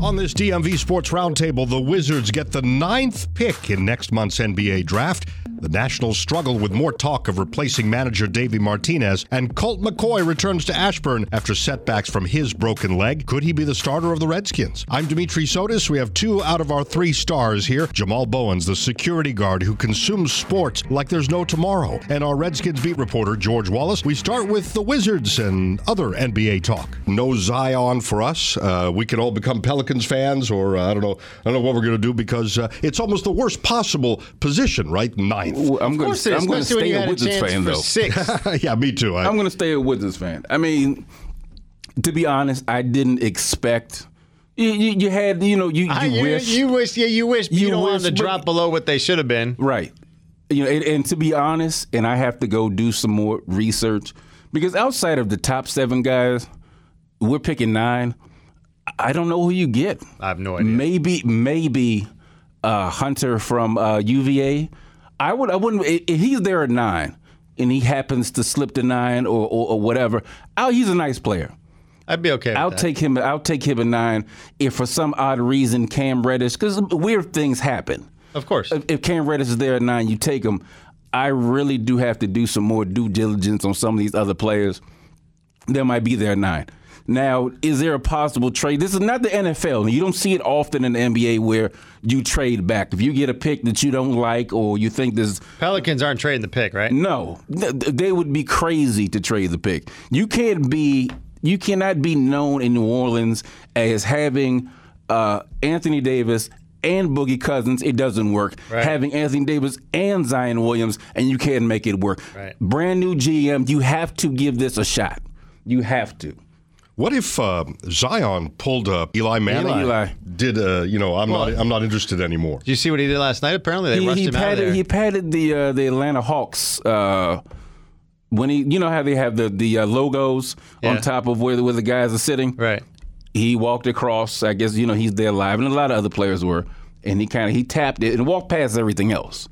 On this DMV Sports Roundtable, the Wizards get the ninth pick in next month's NBA draft. The Nationals struggle with more talk of replacing manager Davey Martinez, and Colt McCoy returns to Ashburn after setbacks from his broken leg. Could he be the starter of the Redskins? I'm Dimitri Sotis. We have two out of our three stars here. Jamal Bowens, the security guard who consumes sports like there's no tomorrow, and our Redskins beat reporter George Wallace. We start with the Wizards and other NBA talk. No Zion for us. Uh, we can all become Pelicans fans, or uh, I don't know. I don't know what we're going to do because uh, it's almost the worst possible position, right? Ninth. I'm going to I'm going to stay a Wizards fan though. Six. yeah, me too. I, I'm going to stay a Wizards fan. I mean, to be honest, I didn't expect. You, you, you had, you know, you, you, I- wish, you wish, yeah, you wish you, You don't want wish, them to but- drop below what they should have been. right? You know, and, and to be honest, and I have to go do some more research because outside of the top seven guys, we're picking nine. I don't know who you get. I have no idea. Maybe, maybe uh, Hunter from uh, UVA. I would, I wouldn't. If he's there at nine, and he happens to slip to nine or, or, or whatever, oh, he's a nice player. I'd be okay. With I'll that. take him. I'll take him at nine. If for some odd reason Cam Reddish, because weird things happen. Of course. If, if Cam Reddish is there at nine, you take him. I really do have to do some more due diligence on some of these other players. That might be there at nine. Now, is there a possible trade? This is not the NFL. You don't see it often in the NBA where you trade back. If you get a pick that you don't like or you think this Pelicans aren't trading the pick, right? no, they would be crazy to trade the pick. You can't be, you cannot be known in New Orleans as having uh, Anthony Davis and Boogie Cousins. It doesn't work. Right. Having Anthony Davis and Zion Williams, and you can't make it work. Right. Brand new GM, you have to give this a shot. You have to. What if uh, Zion pulled up Eli Manning? Eli. Did uh, you know? I'm not. I'm not interested anymore. Did you see what he did last night? Apparently, they He, rushed he him out of patted, there. he patted the uh, the Atlanta Hawks. Uh, when he, you know how they have the the uh, logos Yeah. on top of where where the guys are sitting. right. he walked across. I guess you know he's there live, and a lot of other players were. And he kind of he tapped it and walked past everything else.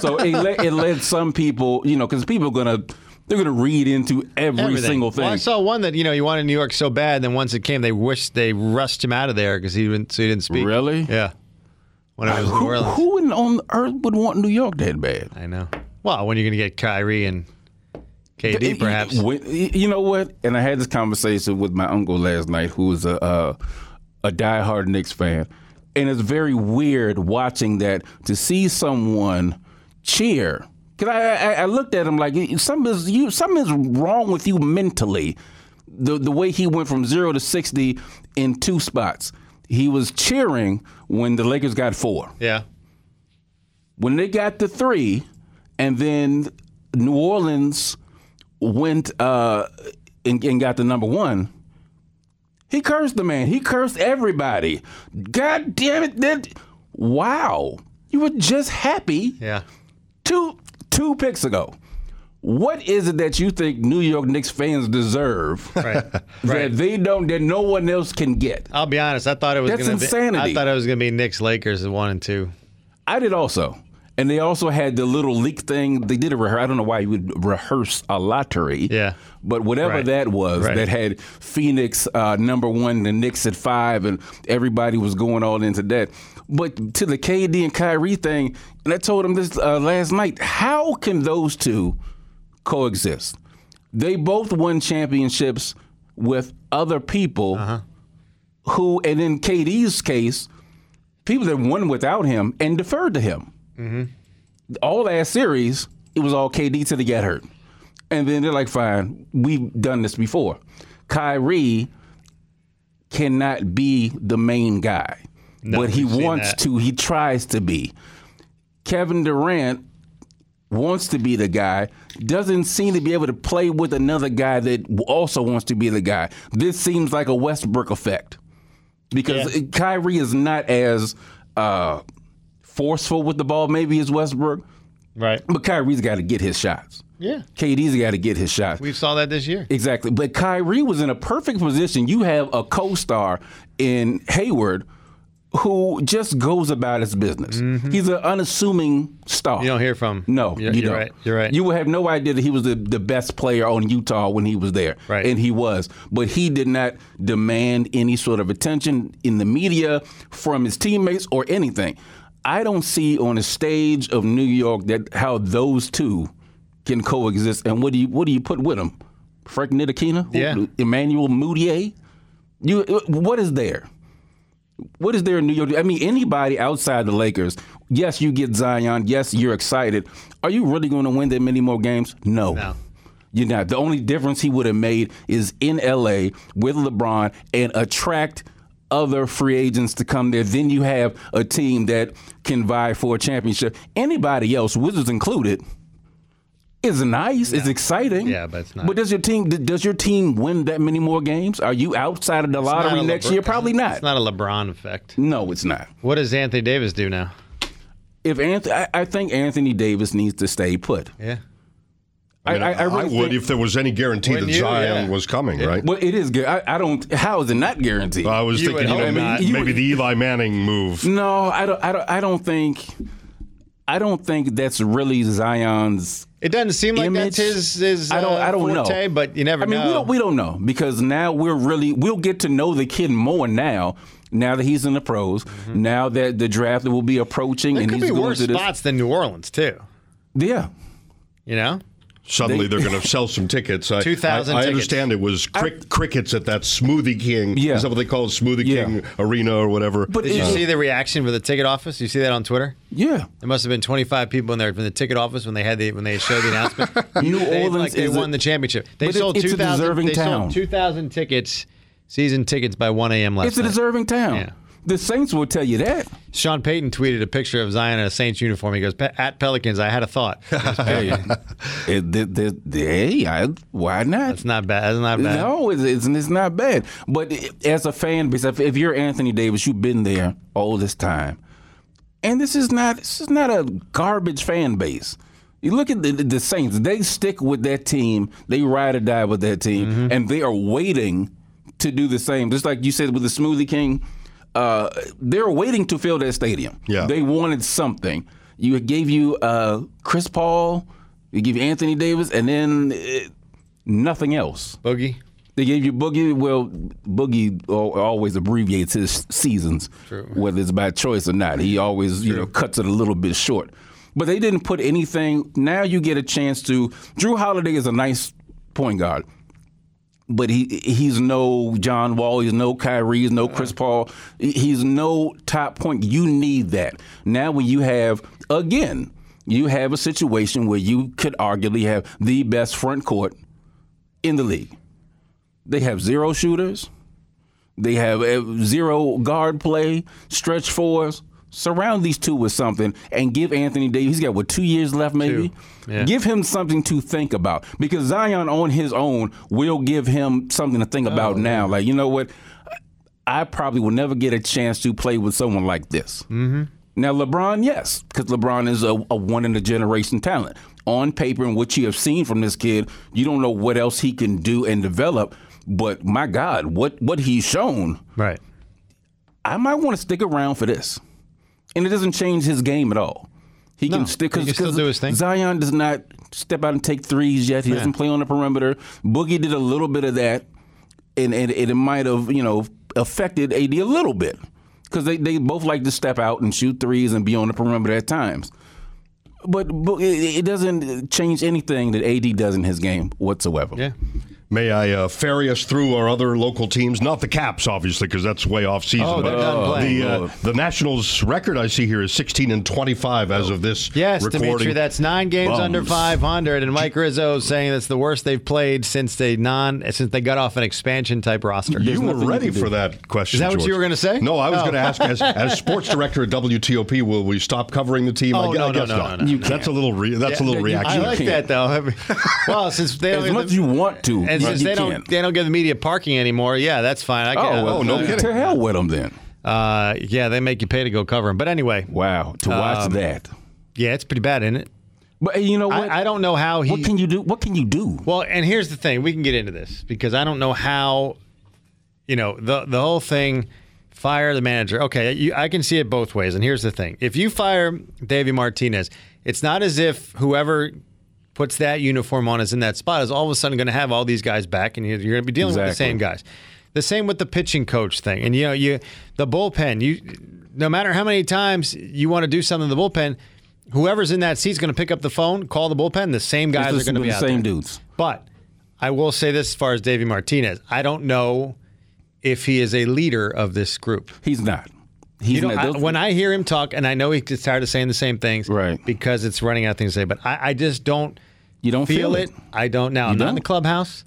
So it, led, it led some people, you know, because people are gonna they're gonna read into every Everything. single thing. Well, I saw one that you know he wanted New York so bad. Then once it came, they wished they rushed him out of there because he didn't. So he didn't speak. Really? Yeah. When it was New who, Orleans. who in, on earth would want New York that bad? I know. Well, when are you're going to get Kyrie and KD, perhaps. When- you know what? And I had this conversation with my uncle last night, who is a a, a diehard Knicks fan, and it's very weird watching that to see someone cheer. Because I, I I looked at him like something is you something is wrong with you mentally. The the way he went from zero to sixty in two spots. He was cheering when the Lakers got four Yeah. when they got the three, and then New Orleans went uh, and, and got the number one. He cursed the man. He cursed everybody. God damn it! That wow, you were just happy Yeah. two two picks ago. What is it that you think New York Knicks fans deserve Right. that right. they don't that no one else can get? I'll be honest. I thought it was That's going to be. insanity. I thought it was going to be Knicks Lakers one and two. I did also. And they also had the little leak thing. They did a rehearse. I don't know why you would rehearse a lottery. Yeah. But whatever Right. that was, Right. that had Phoenix uh, number one, the Knicks at five, and everybody was going all into that. But to the KD and Kyrie thing, and I told him this uh, last night, how can those two coexist? They both won championships with other people Uh-huh. who, and in KD's case, people that won without him and deferred to him. All last series, it was all KD till he got hurt. And then they're like, fine, we've done this before. Kyrie cannot be the main guy, but he wants that. to, he tries to be. Kevin Durant wants to be the guy, doesn't seem to be able to play with another guy that also wants to be the guy. This seems like a Westbrook effect because Yeah. Kyrie is not as uh, forceful with the ball, maybe as Westbrook, Right. but Kyrie's got to get his shots. Yeah. KD's got to get his shots. We saw that this year. Exactly. But Kyrie was in a perfect position. You have a co star in Hayward who just goes about his business. He's an unassuming star. Mm-hmm. You don't hear from. him. No, you're, you you're don't. right. You're right. You would have no idea that he was the, the best player on Utah when he was there. Right. And he was. But he did not demand any sort of attention in the media from his teammates or anything. I don't see on the stage of New York that how those two can coexist. And what do you what do you put with them? Frank Ntilikina? Yeah. Emmanuel Mudiay? You what is there? What is there in New York? I mean, anybody outside the Lakers, yes, you get Zion. Yes, you're excited. Are you really going to win that many more games? No. No. You're not. The only difference he would have made is in LA with LeBron and attract other free agents to come there. Then you have a team that can vie for a championship. Anybody else, Wizards included, is nice. It's exciting. Yeah, but it's not. But does your team does your team win that many more games? Are you outside of the It's lottery next LeBron- year? Probably not. It's not a LeBron effect. No, it's not. What does Anthony Davis do now? If Anthony, I, I think Anthony Davis needs to stay put. Yeah. I, I, I, I really would if there was any guarantee that you? Zion Yeah. was coming, right? Well, it is good. I, I don't. How is it not guaranteed? I was You thinking, you know, hope maybe, not. You maybe would- the Eli Manning move. no, I don't. I don't. I don't think. I don't think that's really Zion's. It doesn't seem like Image? that's his his. I don't. uh, I don't forte, know. But you never I mean, know. we don't. We don't know because now we're really. We'll get to know the kid more now. Now that he's in the pros. Now that the draft will be approaching, there and could he's be going worse to this. spots than New Orleans too. Yeah. You know. Suddenly they, are going to sell some tickets. I- 2,000 I, I tickets. understand it was crick, crickets at that Smoothie King. Yeah. Is that what they call it? Smoothie Yeah. King Arena or whatever. But Did you Uh, see the reaction for the ticket office? You see that on Twitter? Yeah. There must have been 25 people in there from the ticket office when they had the when they showed the announcement. New they, Orleans like they is a- won the championship. They but it- sold 2,000. They town. sold 2,000 tickets, season tickets by 1 a.m. last It's a night. deserving town. Yeah. The Saints will tell you that. Sean Payton tweeted a picture of Zion in a Saints uniform. He goes, "At Pelicans, I had a thought. hey, it, the, the, the, hey, I, why not? That's not bad. That's not bad. No, it's, it's, it's not bad. But as a fan base, if, if you're Anthony Davis, you've been there all this time, and this is not this is not a garbage fan base. You look at the, the Saints; they stick with that team. They ride or die with that team, Mm-hmm. and they are waiting to do the same. Just like you said with the Smoothie King, uh, they're waiting to fill that stadium. Yeah. they wanted something. You gave you uh, Chris Paul, you give you Anthony Davis, and then uh, nothing else. Boogie. They gave you Boogie. Well, Boogie always abbreviates his seasons, whether it's by choice or not. He always, you know, cuts it a little bit short. But they didn't put anything. Now you get a chance to. Jrue Holiday is a nice point guard, but he he's no John Wall. He's no Kyrie. He's no Chris Paul. He's no top point. You need that now. When you have again, you have a situation where you could arguably have the best front court in the league. They have zero shooters. They have uh, zero guard play, stretch fours. Surround these two with something and give Anthony Davis, he's got what, two years left maybe? Yeah. Give him something to think about because Zion on his own will give him something to think about now. Like, you know what? I probably will never get a chance to play with someone like this. Mm-hmm. Now, LeBron, yes, because LeBron is a, a one in a generation talent. On paper and what you have seen from this kid, you don't know what else he can do and develop. But my God, what what he's shown, Right. I might want to stick around for this. And it doesn't change his game at all. He No, can he can still do his thing. Zion does not step out and take threes yet. He doesn't play on the perimeter. Boogie did a little bit of that, and, and, and it might have you know affected AD a little bit because they, they both like to step out and shoot threes and be on the perimeter at times. But, but it, it doesn't change anything that AD does in his game whatsoever. Yeah. May I uh, ferry us through our other local teams? Not the Caps, obviously, because that's way off season. Oh, they're but done playing. the uh, the Nationals record I see here is 16 and 25 as of this Yes, recording. Dimitri, that's nine games Bums. under 500, and Mike Rizzo is saying that's the worst they've played since they non since they got off an expansion type roster. you were nothing you ready for that question. Is that what George. you were gonna say? No, I was Oh. going to ask as, as sports director at WTOP. Will we stop covering the team? Oh, I, gu- no, I no, guess no, not. no, no, You that's a little. Re- that's a little you- reaction. I like that though. Well, since they As much as you want to, and since they don't they don't give the media parking anymore, yeah, that's fine. I Oh, well, no uh, kidding. To hell with them then. Uh, yeah, they make you pay to go cover them. But anyway, Wow, to watch Um, that. yeah, it's pretty bad, isn't it? But you know what? I, I don't know how he. what can you do? What can you do? Well, and here's the thing: we can get into this because I don't know how, you know, the the whole thing fire the manager. Okay, you, I can see it both ways. And here's the thing: if you fire Davey Martinez, it's not as if whoever puts that uniform on is in that spot is all of a sudden going to have all these guys back, and you're, you're going to be dealing with the same guys. The same with the pitching coach thing, and you know, you the bullpen. You no matter how many times you want to do something in the bullpen, whoever's in that seat's going to pick up the phone, call the bullpen. The same guys are going to the be out same there. dudes. But I will say this as far as Davey Martinez, I don't know if he is a leader of this group. He's not. He's You. I, when I hear him talk, and I know he gets tired of saying the same things, Right. Because it's running out of things to say. But I, I just don't you don't feel, feel, it. I don't now. I'm not in the clubhouse,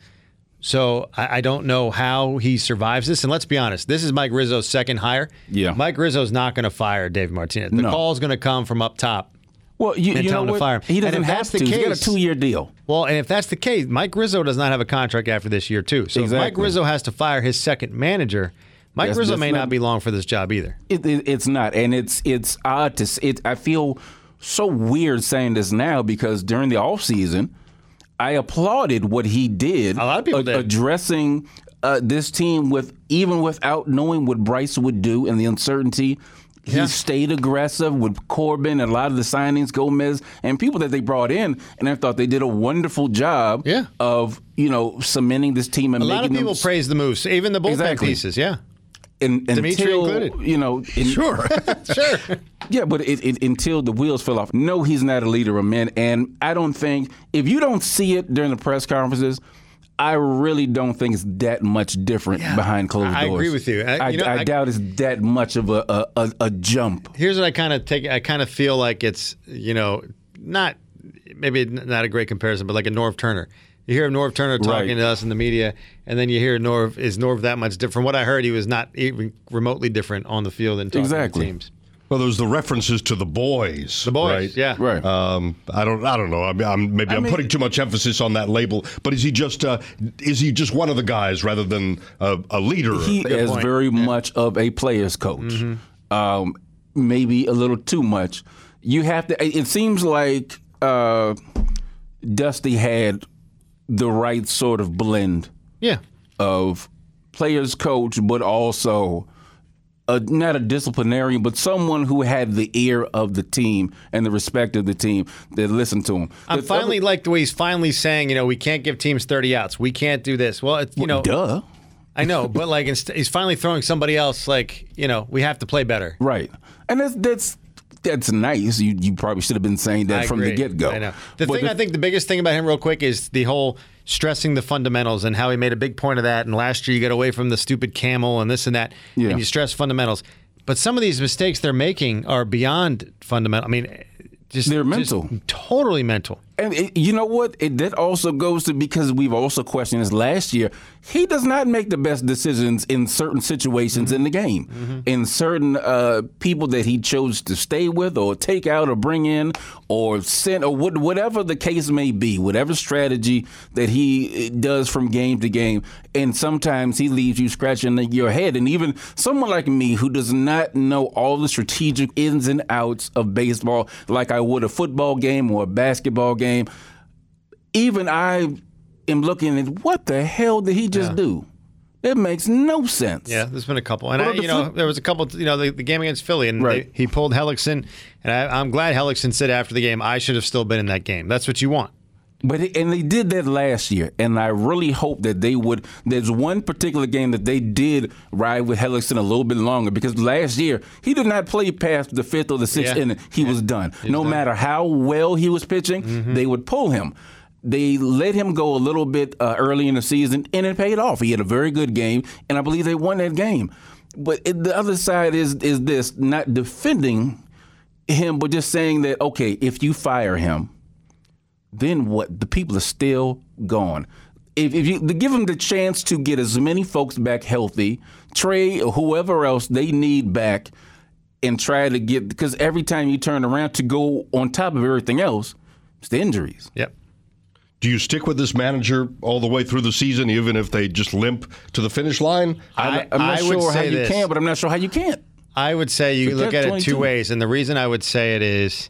so I, I don't know how he survives this. And let's be honest, this is Mike Rizzo's second hire. Yeah. Mike Rizzo's not going to fire Dave Martinez. The No. call's going to come from up top. Well, you, and you tell know him to what? fire him. He doesn't if have that's the to. He's got a two-year deal. Well, and if that's the case, Mike Rizzo does not have a contract after this year too. So if Mike Rizzo has to fire his second manager, Mike That's- Rizzo that's may not- not be long for this job either. It, it, it's not, and it's it's odd to. It, I feel so weird saying this now because during the off season, I applauded what he did. A lot of people a- addressing uh, this team with even without knowing what Bryce would do and the uncertainty. He Yeah. stayed aggressive with Corbin and a lot of the signings, Gomes, and people that they brought in, and I thought they did a wonderful job Yeah. of you know cementing this team and A making lot of people them praise the moves, even the bullpen Exactly. pieces. Yeah, and, Dimitri until, included. You know, in, Sure. sure. Yeah, but it, it, until the wheels fell off. No, he's not a leader of men, and I don't think if you don't see it during the press conferences, I really don't think it's that much different behind closed I doors. I agree with you. I- I, you know, I I- doubt it's that much of a a, a, a jump. Here's what I kind of take. I kind of feel like it's you know not maybe not a great comparison, but like a Norv Turner. You hear Norv Turner talking Right. to us in the media, and then you hear Norv is Norv that much different. From what I heard, he was not even remotely different on the field and talking Exactly. to teams. well, there's the references to the boys. The boys, right? yeah, Right. Um, I don't. I don't know. I mean, I'm, maybe I am mean- putting too much emphasis on that label. But is he just? Uh, is he just one of the guys rather than a, a leader? He is point. very much of a player's coach. Mm-hmm. Um, maybe a little too much. You have to. It seems like uh, Dusty had the right sort of blend yeah. of players coach, but also a, not a disciplinarian, but someone who had the ear of the team and the respect of the team that listened to him. I'm finally other- like the way he's finally saying, you know, we can't give teams 30 outs. We can't do this. Well, it's, you know, duh. I know, but like he's finally throwing somebody else. Like, you know, we have to play better. Right, and that's that's that's nice. You you probably should have been saying that I from the get go. I know. The thing I think the biggest thing about him, real quick, is the whole stressing the fundamentals and how he made a big point of that. And last year, you got away from the stupid camel and this and that, Yeah. and you stress fundamentals. But some of these mistakes they're making are beyond fundamental. I mean, just They're just mental. totally mental. And it, you know what? It, that also goes to because we've also questioned this last year. He does not make the best decisions in certain situations in the game. In certain uh, people that he chose to stay with, or take out, or bring in, or send, or what, whatever the case may be, whatever strategy that he uh, does from game to game. And sometimes he leaves you scratching your head. And even someone like me who does not know all the strategic ins and outs of baseball, like I would a football game or a basketball game, even I am looking at what the hell did he just do? It makes no sense. Yeah, there's been a couple, and I, you know, there was a couple. You know, the, the game against Philly, and Right. they, he pulled Hellickson, and I, I'm glad Hellickson said after the game, "I should have still been in that game." That's what you want. But it- and they did that last year, and I really hope that they would. There's one particular game that they did ride with Hellickson a little bit longer because last year he did not play past the fifth or the sixth Yeah. inning. He was done. no matter how well he was pitching, Mm-hmm. they would pull him. They let him go a little bit uh, early in the season, and it paid off. He had a very good game, and I believe they won that game. But it, the other side is is this not defending him, but just saying that okay, if you fire him, then what? The people are still gone. If, if you give them the chance to get as many folks back healthy, Trea or whoever else they need back, and try to get because every time you turn around to go on top of everything else, it's the injuries. Yep. Do you stick with this manager all the way through the season, even if they just limp to the finish line? I- I'm not I sure how say you this. can, but I'm not sure how you can't. I would say you Forget look at it two ways, and the reason I would say it is,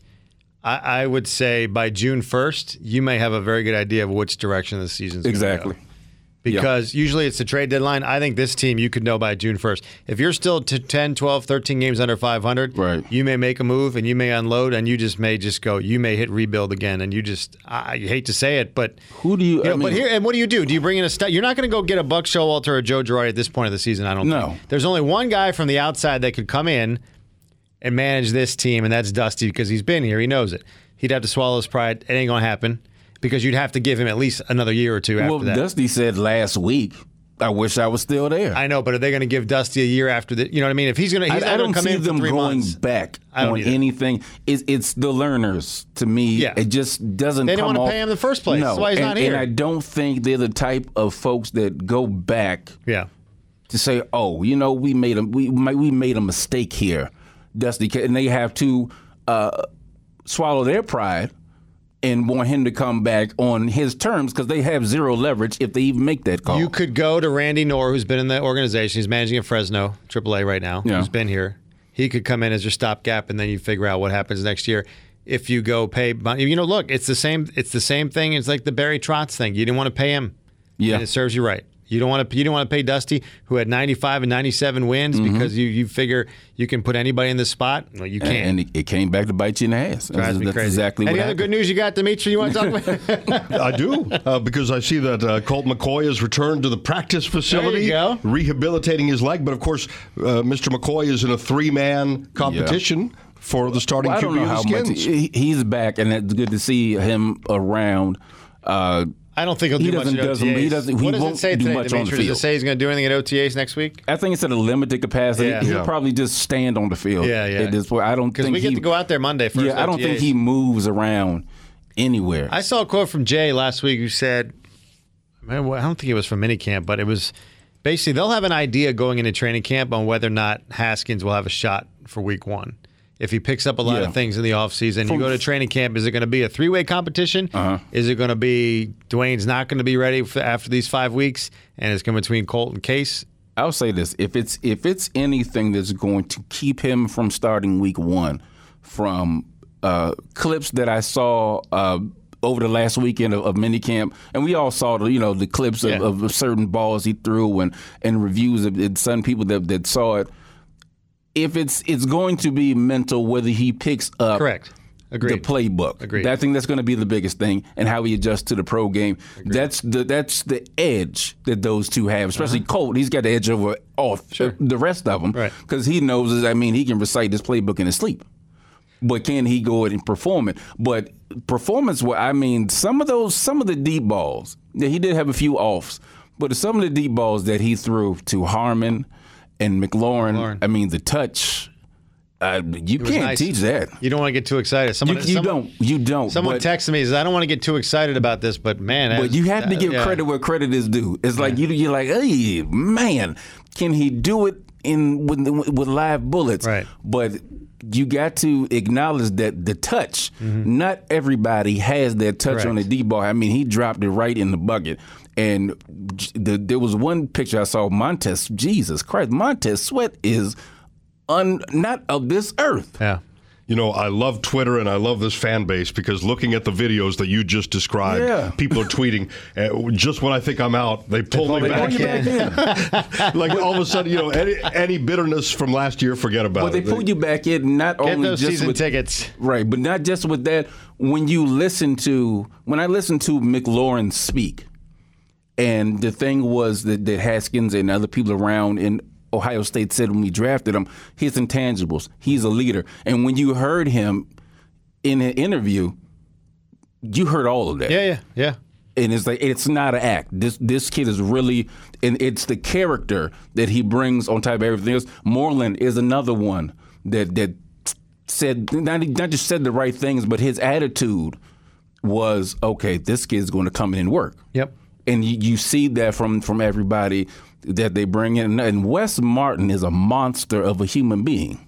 I, I would say by June first, you may have a very good idea of which direction the season's Exactly. go. because usually it's the trade deadline. I think this team you could know by June 1st. If you're still to 10, 12, 13 games under 500, Right. you may make a move and you may unload and you just may just go, you may hit rebuild again. And you just, I hate to say it, but. Who do you? You know, mean, but here, and what do you do? Do you bring in a stud? You're not going to go get a Buck Showalter or Joe Girardi at this point of the season. I don't. know. There's only one guy from the outside that could come in and manage this team, and that's Dusty because he's been here. He knows it. He'd have to swallow his pride. It ain't going to happen because you'd have to give him at least another year or two after well, that. Dusty said last week. I wish I was still there. I know, but are they going to give Dusty a year after that? You know what I mean? If he's going to, I, he's I not don't come see them going months. back I don't on either. anything. It's it's the Lerners to me. Yeah. It just doesn't. They didn't come wanna off- pay him in the first place. No, That's why he's and, not here. And I don't think they're the type of folks that go back Yeah. to say, "Oh, you know, we made a we we made a mistake here." Dusty, and they have to uh, swallow their pride and want him to come back on his terms because they have zero leverage if they even make that call. You could go to Randy Knorr, who's been in the organization. He's managing at Fresno, AAA right now. Yeah. Who's been here. He could come in as your stopgap, and then you figure out what happens next year. If you go pay, you know, look, it's the same. It's the same thing. It's like the Barry Trotz thing. You didn't want to pay him, Yeah. and it serves you right. You don't want to. You don't want to pay Dusty, who had 95 and 97 wins, Mm-hmm. because you you figure you can put anybody in this spot. Well, you can't. and it, it came back to bite you in the ass. Drives That's, me that's crazy. exactly Any what other happened. good news you got, Dimitri? You want to talk about? I do, uh, because I see that uh, Colt McCoy has returned to the practice facility, go. rehabilitating his leg. But of course, uh, Mr. McCoy is in a three-man competition for the starting Well, I don't know how much Skins. he, he's back, and it's good to see him around. Uh, I don't think he'll do He much at doesn't- OTAs. he doesn't- he what does won't it say do today, much on the Does it field. say he's going to do anything at OTAs next week? I think it's at a limited capacity. Yeah. He'll Yeah. probably just stand on the field. Yeah, yeah. At this point, I don't Because think we get he, to go out there Monday first. Yeah, I don't think he moves around anywhere. I saw a quote from Jay last week who said, I don't think it was from minicamp, but it was basically they'll have an idea going into training camp on whether or not Haskins will have a shot for week one. If he picks up a lot Yeah. of things in the offseason, you go to training camp, is it going to be a three way competition? Uh-huh. Is it going to be Dwayne's not going to be ready for, after these five weeks and it's going between Colt and Case? I'll say this: if it's if it's anything that's going to keep him from starting week one, from uh, clips that I saw uh, over the last weekend of, of minicamp, and we all saw the you know the clips Yeah. of, of certain balls he threw and and reviews of it, some people that that saw it. If it's it's going to be mental whether he picks up Correct. Agreed. the playbook. Agreed. I think that's going to be the biggest thing, and how he adjusts to the pro game. That's the that's the edge that those two have. Especially Colt, he's got the edge over off Uh-huh. Sure. the rest of them, Right. Because he knows. I mean, he can recite this playbook in his sleep. But can he go ahead and perform it? But performance, well, I mean, some of those, some of the deep balls. Yeah, he did have a few offs, but some of the deep balls that he threw to Harmon and McLaurin. McLaurin. I mean, the touch. Uh, you can't nice. teach that. You don't want to get too excited. Someone, You, you someone, don't. You don't. Someone but, texted me, says, I don't want to get too excited about this, but man. but you have to uh, give yeah. credit where credit is due. It's like you, you're like, hey, man, can he do it in with, with live bullets? Right. But you got to acknowledge that the touch. Not everybody has that touch on the Correct. D ball. I mean, he dropped it right in the bucket. And the, there was one picture I saw. Montez, Jesus Christ, Montez Sweat is un, not of this earth. Yeah. You know, I love Twitter and I love this fan base because looking at the videos that you just described, Yeah. people are tweeting. Uh, just when I think I'm out, they pull me pull back you in. like all of a sudden, you know, any, any bitterness from last year, forget about it. But they it. pull you back in not Get only those just season with tickets. Right, but not just with that. When you listen to, when I listen to McLaurin speak, and the thing was that, that Haskins and other people around in Ohio State said when we drafted him, his intangibles, he's a leader. And when you heard him in an interview, you heard all of that Yeah, yeah, yeah. and it's like it's not an act. This this kid is really, and it's the character that he brings on top of everything else. Moreland is another one that that said not not just said the right things, but his attitude was okay. This kid's going to come in and work. Yep. And you, you see that from from everybody that they bring in. And Wes Martin is a monster of a human being.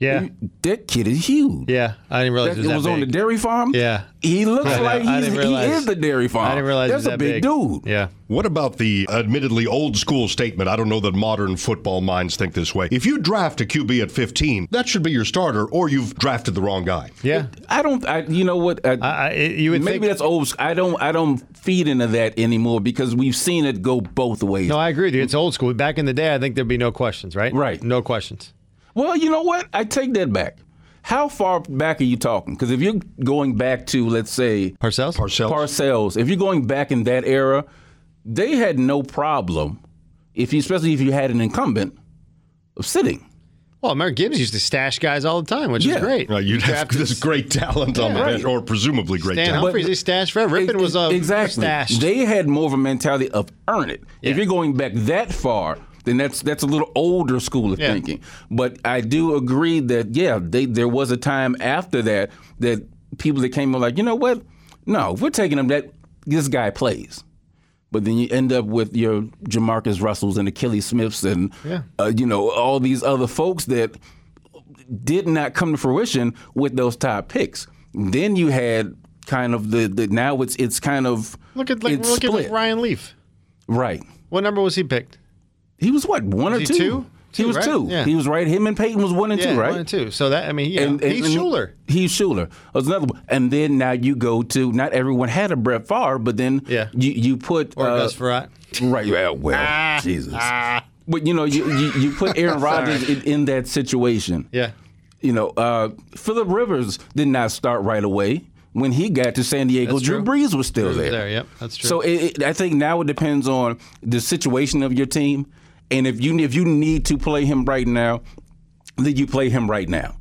Yeah. That kid is huge. Yeah, I didn't realize That, it was, it was that on the dairy farm. Yeah. he looks I like I he's, didn't he is the dairy farm. I didn't realize that's a that big, dude. Yeah. What about the admittedly old school statement? I don't know that modern football minds think this way. If you draft a QB at 15, that should be your starter, or you've drafted the wrong guy. Yeah. I don't. I, you know what? I, I, I, you would maybe think, that's old. sc- I don't. I don't feed into that anymore because we've seen it go both ways. No, I agree with you. It's old school. Back in the day, I think there'd be no questions, right? Right. No questions. Well, you know what? I take that back. How far back are you talking? Because if you're going back to, let's say, Parcells? Parcells. Parcells, if you're going back in that era, they had no problem, if you, especially if you had an incumbent, of sitting. well, Merrick Gibbs used to stash guys all the time, which Yeah. is great. Uh, you'd have this great talent on the right. bench, or presumably great Stan talent. Humphries, he stashed forever. Rypien was a exactly. stashed. They had more of a mentality of earn it. If you're going back that far, then that's that's a little older school of Yeah. thinking. But I do agree that yeah, they, there was a time after that that people that came were like, you know what? No, if we're taking him that this guy plays. But then you end up with your Jamarcus Russells and Akili Smiths and Yeah. uh, you know all these other folks that did not come to fruition with those top picks. Then you had kind of the, the now it's it's kind of look at like, look at split. like Ryan Leaf. right. What number was he picked? He was what one Was or he two? two? He Two, was right? two. Yeah. He was right. Him and Peyton was one and yeah, two, right? one and two. So that I mean, you know, Heath Shuler. Heath Shuler was another one. And then now you go to not everyone had a Brett Favre, but then Yeah. you you put Or uh, Gus Frerotte. Right. Yeah, well, Jesus. But you know, you you, you put Aaron Rodgers in, in that situation. Yeah. You know, uh, Philip Rivers did not start right away. When he got to San Diego, Drew. Brees was still Drew there. there, yep, that's true. So it, it, I think now it depends on the situation of your team, and if you if you need to play him right now, then you play him right now.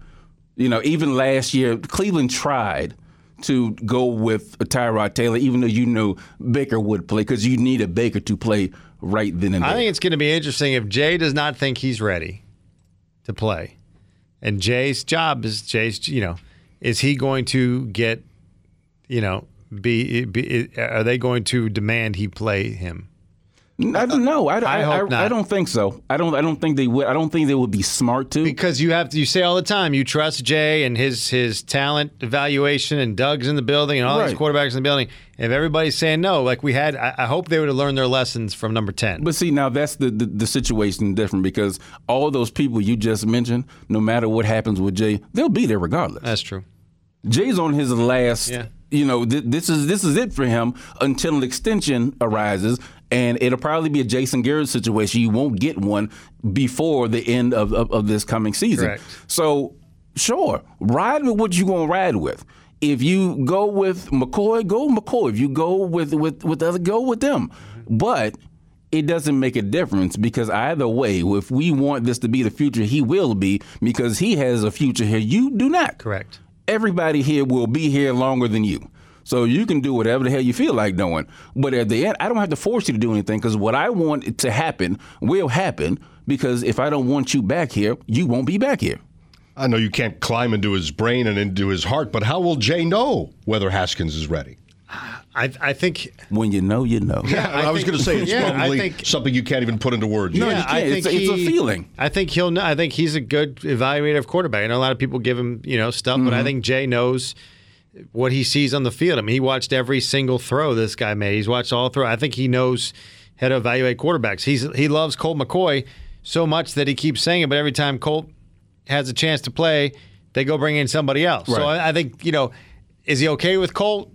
You know, even last year, Cleveland tried to go with Tyrod Taylor, even though you knew Baker would play, because you need a Baker to play right then and there. I think it's going to be interesting if Jay does not think he's ready to play, and Jay's job is Jay's. You know, is he going to get? You know, be, be are they going to demand he play him? I don't know. I, I I, hope I, not. I don't think so. I don't. I don't think they would. I don't think they would be smart to. Because you have to, you say all the time you trust Jay and his his talent evaluation, and Doug's in the building, and all these quarterbacks in the building. If everybody's saying no, like we had, I, I hope they would have learned their lessons from number ten. But see, now that's the, the, the situation different because all those people you just mentioned, no matter what happens with Jay, they'll be there regardless. That's true. Jay's on his last. Yeah. You know, th- this is this is it for him until an extension arises, and it'll probably be a Jason Garrett situation. You won't get one before the end of, of, of this coming season. Correct. So, sure, ride with what you're going to ride with. If you go with McCoy, go with McCoy. If you go with with with the other, go with them. Mm-hmm. But it doesn't make a difference because either way, if we want this to be the future, he will be because he has a future here. You do not. Correct. Everybody here will be here longer than you. So you can do whatever the hell you feel like doing. But at the end, I don't have to force you to do anything because what I want it to happen will happen because if I don't want you back here, you won't be back here. I know you can't climb into his brain and into his heart, but how will Jay know whether Haskins is ready? I I think When you know, you know. Yeah, I, I was going to say it's yeah, I probably think- something you can't even put into words. No, yet. you can't. It's a- it's a feeling. I think he'll know. I think he's a good evaluator of quarterback. I know a lot of people give him, you know, stuff, but Mm-hmm. I think Jay knows what he sees on the field. I mean, he watched every single throw this guy made. He's watched all throw. I think he knows how to evaluate quarterbacks. He's he loves Colt McCoy so much that he keeps saying it, but every time Colt has a chance to play, they go bring in somebody else. So I, I think, you know, is he okay with Colt?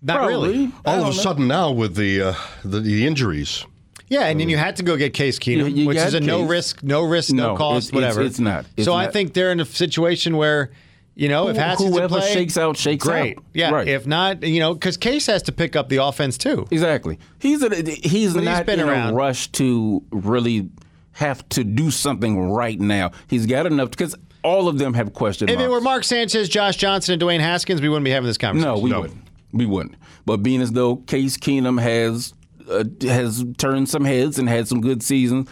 Not really. All of a know. sudden now with the uh, the, the injuries, Yeah, and then you had to go get Case Keenum, You- you which is a no risk, no risk, no, No, cost, it's- it's- whatever. it's not. It's so I think they're in a situation where, you know, if Who- Haskins can whoever play, shakes out, shakes great. out. Yeah. Right. If not, you know, because Case has to pick up the offense too. Exactly. He's a, he's But he's not been in around. a rush to really have to do something right now. He's got enough because all of them have question If marks. it were Mark Sanchez, Josh Johnson, and Dwayne Haskins, we wouldn't be having this conversation. no, we No. wouldn't. We wouldn't. But being as though Case Keenum has uh, has turned some heads and had some good seasons.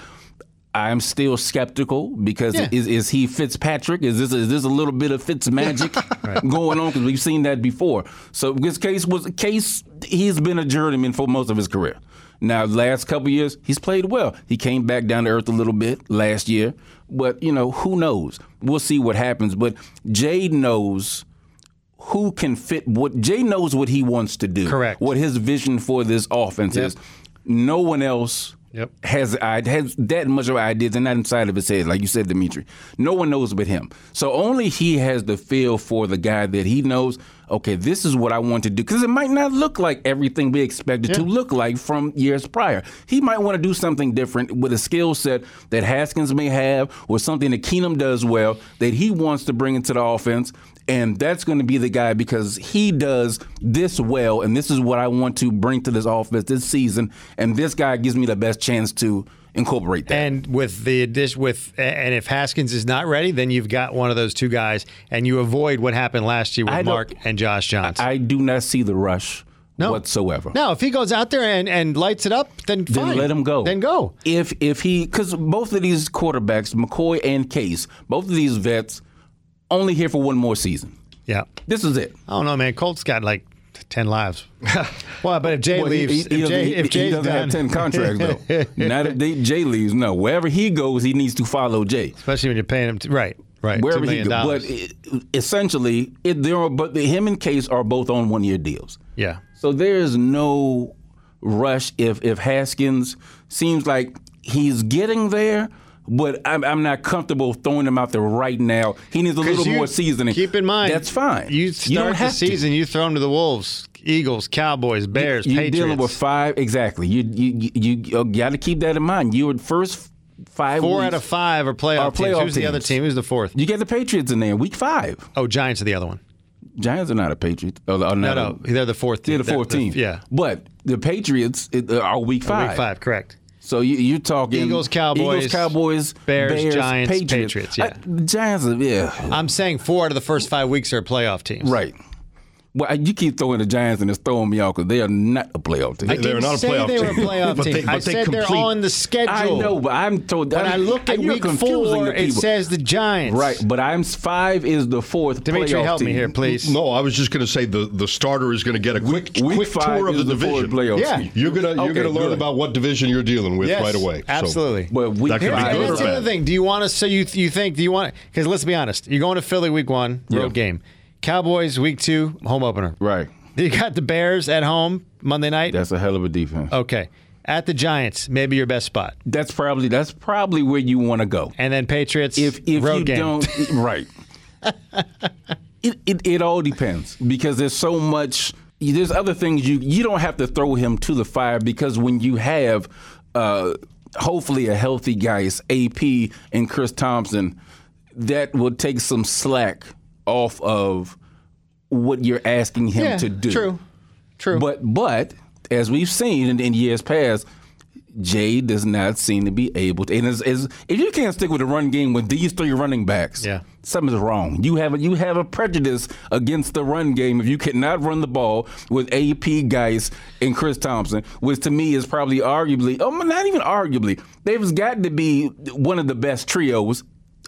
I'm still skeptical because Yeah. is is he Fitzpatrick? Is this is this a little bit of Fitz magic going on? Because we've seen that before. So this case was case. He's been a journeyman for most of his career, Now, last couple years, he's played well. He came back down to earth a little bit last year, but you know, who knows? We'll see what happens. But Jay knows who can fit what Jay knows what he wants to do. Correct. What his vision for this offense Yep. is. No one else Yep. has I has that much of ideas and not inside of his head, like you said, Dimitri. No one knows but him. So only he has the feel for the guy that he knows. Okay, this is what I want to do because it might not look like everything we expected to look like from years prior. He might want to do something different with a skill set that Haskins may have, or something that Keenum does well that he wants to bring into the offense. And that's going to be the guy because he does this well, and this is what I want to bring to this office this season. And this guy gives me the best chance to incorporate that. And with the addition, with and if Haskins is not ready, then you've got one of those two guys, and you avoid what happened last year with Mark and Josh Johnson. I do not see the rush No. whatsoever. now, if he goes out there and, and lights it up, then Then fine. let him go. Then go. If if he because both of these quarterbacks, McCoy and Case, both of these vets, only here for one more season. Yeah. This is it. I don't know, man. Colt's got like ten lives. well, but if Jay Well, leaves, he, he if, Jay, doesn't, if he Jay's doesn't done, have ten contracts though. Not if they, Jay leaves. No, wherever he goes, he needs to follow Jay. especially when you're paying him, to, right? Right. Wherever $2 he goes, but it, essentially, it, there are but him and Case are both on one year deals. yeah. So there's no rush if if Haskins seems like he's getting there, but I'm, I'm not comfortable throwing him out there right now. He needs a little you- more seasoning. Keep in mind, that's fine. You start don't the have to. season, you throw him to the Wolves, Eagles, Cowboys, Bears, You're Patriots. dealing with five exactly. You you you, you got to keep that in mind. You would first five Four weeks, out of five are playoff, Are teams. playoff Who's the other team? Who's the fourth? You get the Patriots in there. Week five. Oh, Giants are the other one. Giants are not a Patriot. Or, or No, no, a- they're the fourth. they're team. the fourth team. Yeah, but the Patriots uh, are week five. week five, correct. So you, you're talking Eagles, Cowboys, Eagles, Cowboys, Bears, Giants, Patriots, yeah. I- Giants, yeah, I'm saying four out of the first five weeks are playoff teams. right. Well, you keep throwing the Giants and it's throwing me off because they are not a playoff team. I They're didn't not a say playoff they were a team. playoff But team. they- I but they said they're complete- on the schedule. I know, but I'm told. When I look at you're week confusing four, the it people. says the Giants. right. But I'm five is the fourth. Dimitri, playoff help me team. here, please. No, I was just going to say the, the starter is going to get a quick Week quick five tour of is the the fourth division. playoff Yeah. team. You're gonna you're Okay, gonna learn good. about what division you're dealing with Yes, right away. So absolutely. But week That could be five, And good or that's the other bad. thing. Do you want to? So you you think? Do you want? Because let's be honest. You're going to Philly week one road Yeah. game. Cowboys week two home opener. right. You got the Bears at home Monday night. That's a hell of a defense. okay. At the Giants, maybe your best spot, That's probably that's probably where you want to go. and then Patriots. if if road you game. don't right it, it it all depends because there's so much there's other things you you don't have to throw him to the fire because when you have uh hopefully a healthy guy it's AP and Chris Thompson that will take some slack off of what you're asking him yeah, to do True. True. but but as we've seen in, in years past, Jay does not seem to be able to. And is, is, if you can't stick with the run game with these three running backs, Yeah. something's wrong. You have a, you have a prejudice against the run game if you cannot run the ball with AP Guice and Chris Thompson, which to me is probably arguably, oh, not even arguably, they've got to be one of the best trios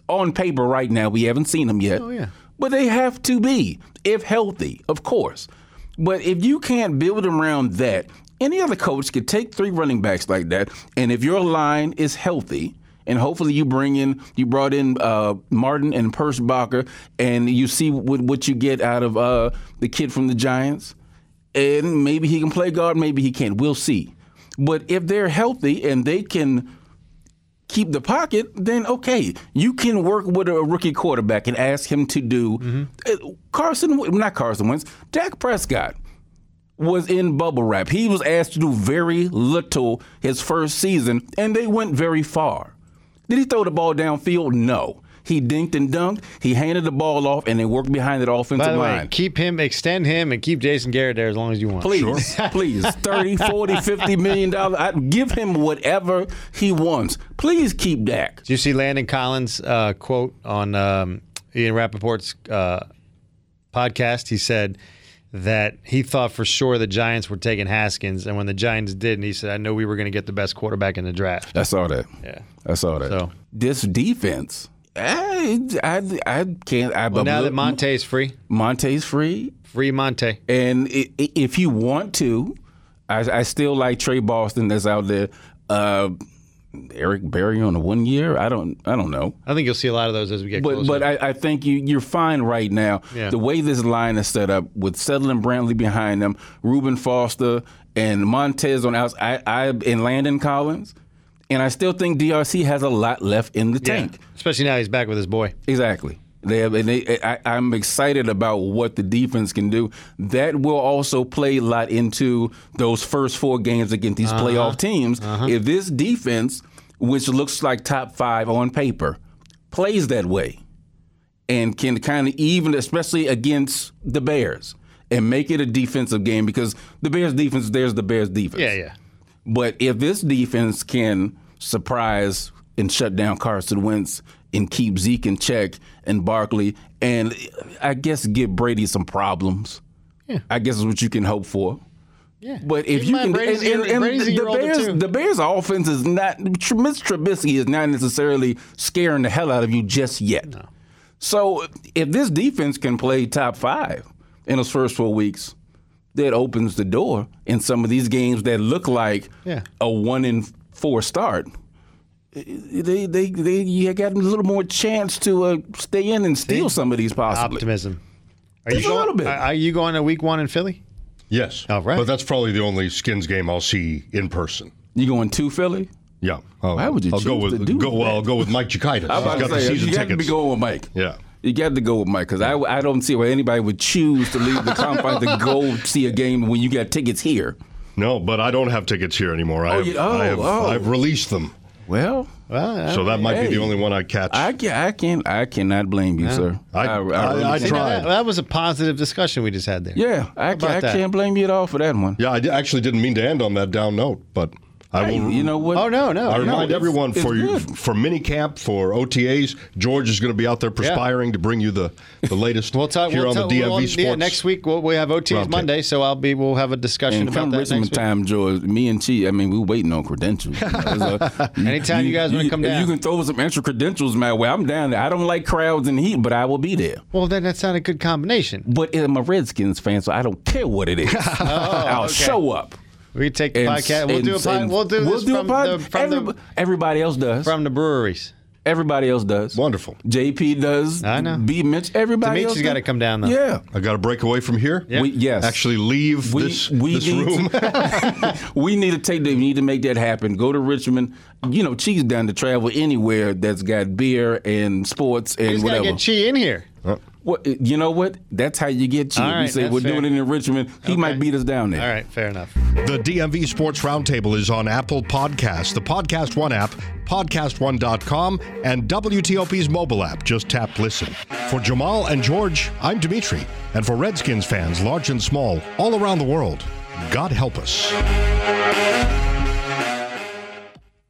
on paper right now. We haven't seen them yet. Oh, yeah. But they have to be, if healthy, of course. But if you can't build around that, any other coach could take three running backs like that, and if your line is healthy, and hopefully you bring in, you brought in uh, Martin and Pierschbacher, and you see what, what you get out of uh, the kid from the Giants, and maybe he can play guard, maybe he can't. We'll see. But if they're healthy and they can keep the pocket, then okay, you can work with a rookie quarterback and ask him to do uh, Carson, not Carson Wentz, Dak Prescott was in bubble wrap. He was asked to do very little his first season, and they went very far. Did he throw the ball downfield? No. He dinked and dunked. He handed the ball off, and they worked behind that offensive By the way, line. keep him, extend him, and keep Jason Garrett there as long as you want. Please, please, 30, 40, 50 million dollars. I give him whatever he wants. Please keep Dak. Did you see Landon Collins' uh, quote on um, Ian Rapoport's uh, podcast? He said that he thought for sure the Giants were taking Haskins, and when the Giants didn't, he said, "I know we were going to get the best quarterback in the draft." I saw that. Yeah. I saw that. So- this defense, I, I, I can't. I, Well, now that Monte's free, Monte's free, free Monte. and i- i- if you want to, I, I still like Tre Boston that's out there. Uh, Eric Berry on a one year. I don't. I don't know. I think you'll see a lot of those as we get But closer. but I, I think you you're fine right now. Yeah. The way this line is set up with Settle and Brantley behind them, Reuben Foster and Montez on outs, I, I and Landon Collins, and I still think DRC has a lot left in the Yeah. tank. Especially now he's back with his boy. Exactly. They have, and they, I, I'm excited about what the defense can do. That will also play a lot into those first four games against these Uh-huh. playoff teams. If this defense, which looks like top five on paper, plays that way and can kind of even, especially against the Bears, and make it a defensive game because the Bears defense, there's the Bears defense. Yeah, yeah. But if this defense can surprise and shut down Carson Wentz and keep Zeke in check and Barkley, and I guess give Brady some problems, Yeah. I guess is what you can hope for. Yeah. But if you can, Brady's and, and, and the Bears, the Bears' offense is not. Mitch Trubisky is not necessarily scaring the hell out of you just yet. No. So if this defense can play top five in those first four weeks, that opens the door in some of these games that look like Yeah. a one in four start. They, they, they, you got a little more chance to uh, stay in and steal some of these possibly. Optimism. Are Just you a going? little bit. Are, are you going to week one in Philly? Yes. All right. But that's probably the only Skins game I'll see in person. You going to Philly? Yeah. I'll, Why would you I'll go with to do go. Well, that? I'll go with Mike Chikaitis. I'm about He's got to the say season you got to be going with Mike. Yeah. You got to go with Mike because I, I don't see why anybody would choose to leave the confines to go see a game when you got tickets here. No, but I don't have tickets here anymore. I oh, have, you- oh, I have oh. I've released them. Well, Well, So that might be the only one I catch. I can I can I cannot blame you, sir. I- I- I can't. tried. that, that was a positive discussion we just had there. Yeah, I, about I can't blame you at all for that one. yeah, I actually didn't mean to end on that down note, but I Hey, will. you know what? Oh no, no. I remind it's- everyone it's for you, for mini camp for OTAs. George is going to be out there perspiring to bring you the, the latest We'll talk here we'll on talk- the DMV we'll- Sports. Yeah, next week we'll, we have OTAs Roundtable. Monday, so I'll be. We'll have a discussion And about come that Richmond next week. time, George, me and Chi, I mean, we're waiting on credentials. You know, so Anytime you guys wanna come down. You can throw some extra credentials my way. I'm down there. I don't like crowds and heat, but I will be there. Well, then that's not a good combination. But I'm a Redskins fan, so I don't care what it is. Oh, I'll Oh, okay. show up. We can take the And- podcast. We'll and- do a pod, and We'll do this a from, pod- the, from, Everyb- the, everybody else does. from the breweries. everybody else does. Wonderful. JP does. I know. B Mitch. Everybody else. Demetrius got to come down though. Yeah. I got to break away from here. Yeah. We, yes. Actually, leave we, this, we this need room. To, we need to take. We need to make that happen. Go to Richmond. You know, Cheese down to travel anywhere that's got beer and sports and He's got to whatever. get Chi in here. What, you know what? That's how you get cheese. All we say we're fair. doing it in Richmond. He Okay. might beat us down there. All right, fair enough. The DMV Sports Roundtable is on Apple Podcasts, the Podcast One app, podcastone.com, and WTOP's mobile app. Just tap listen. For Jamal and George, I'm Dimitri. And for Redskins fans, large and small, all around the world, God help us.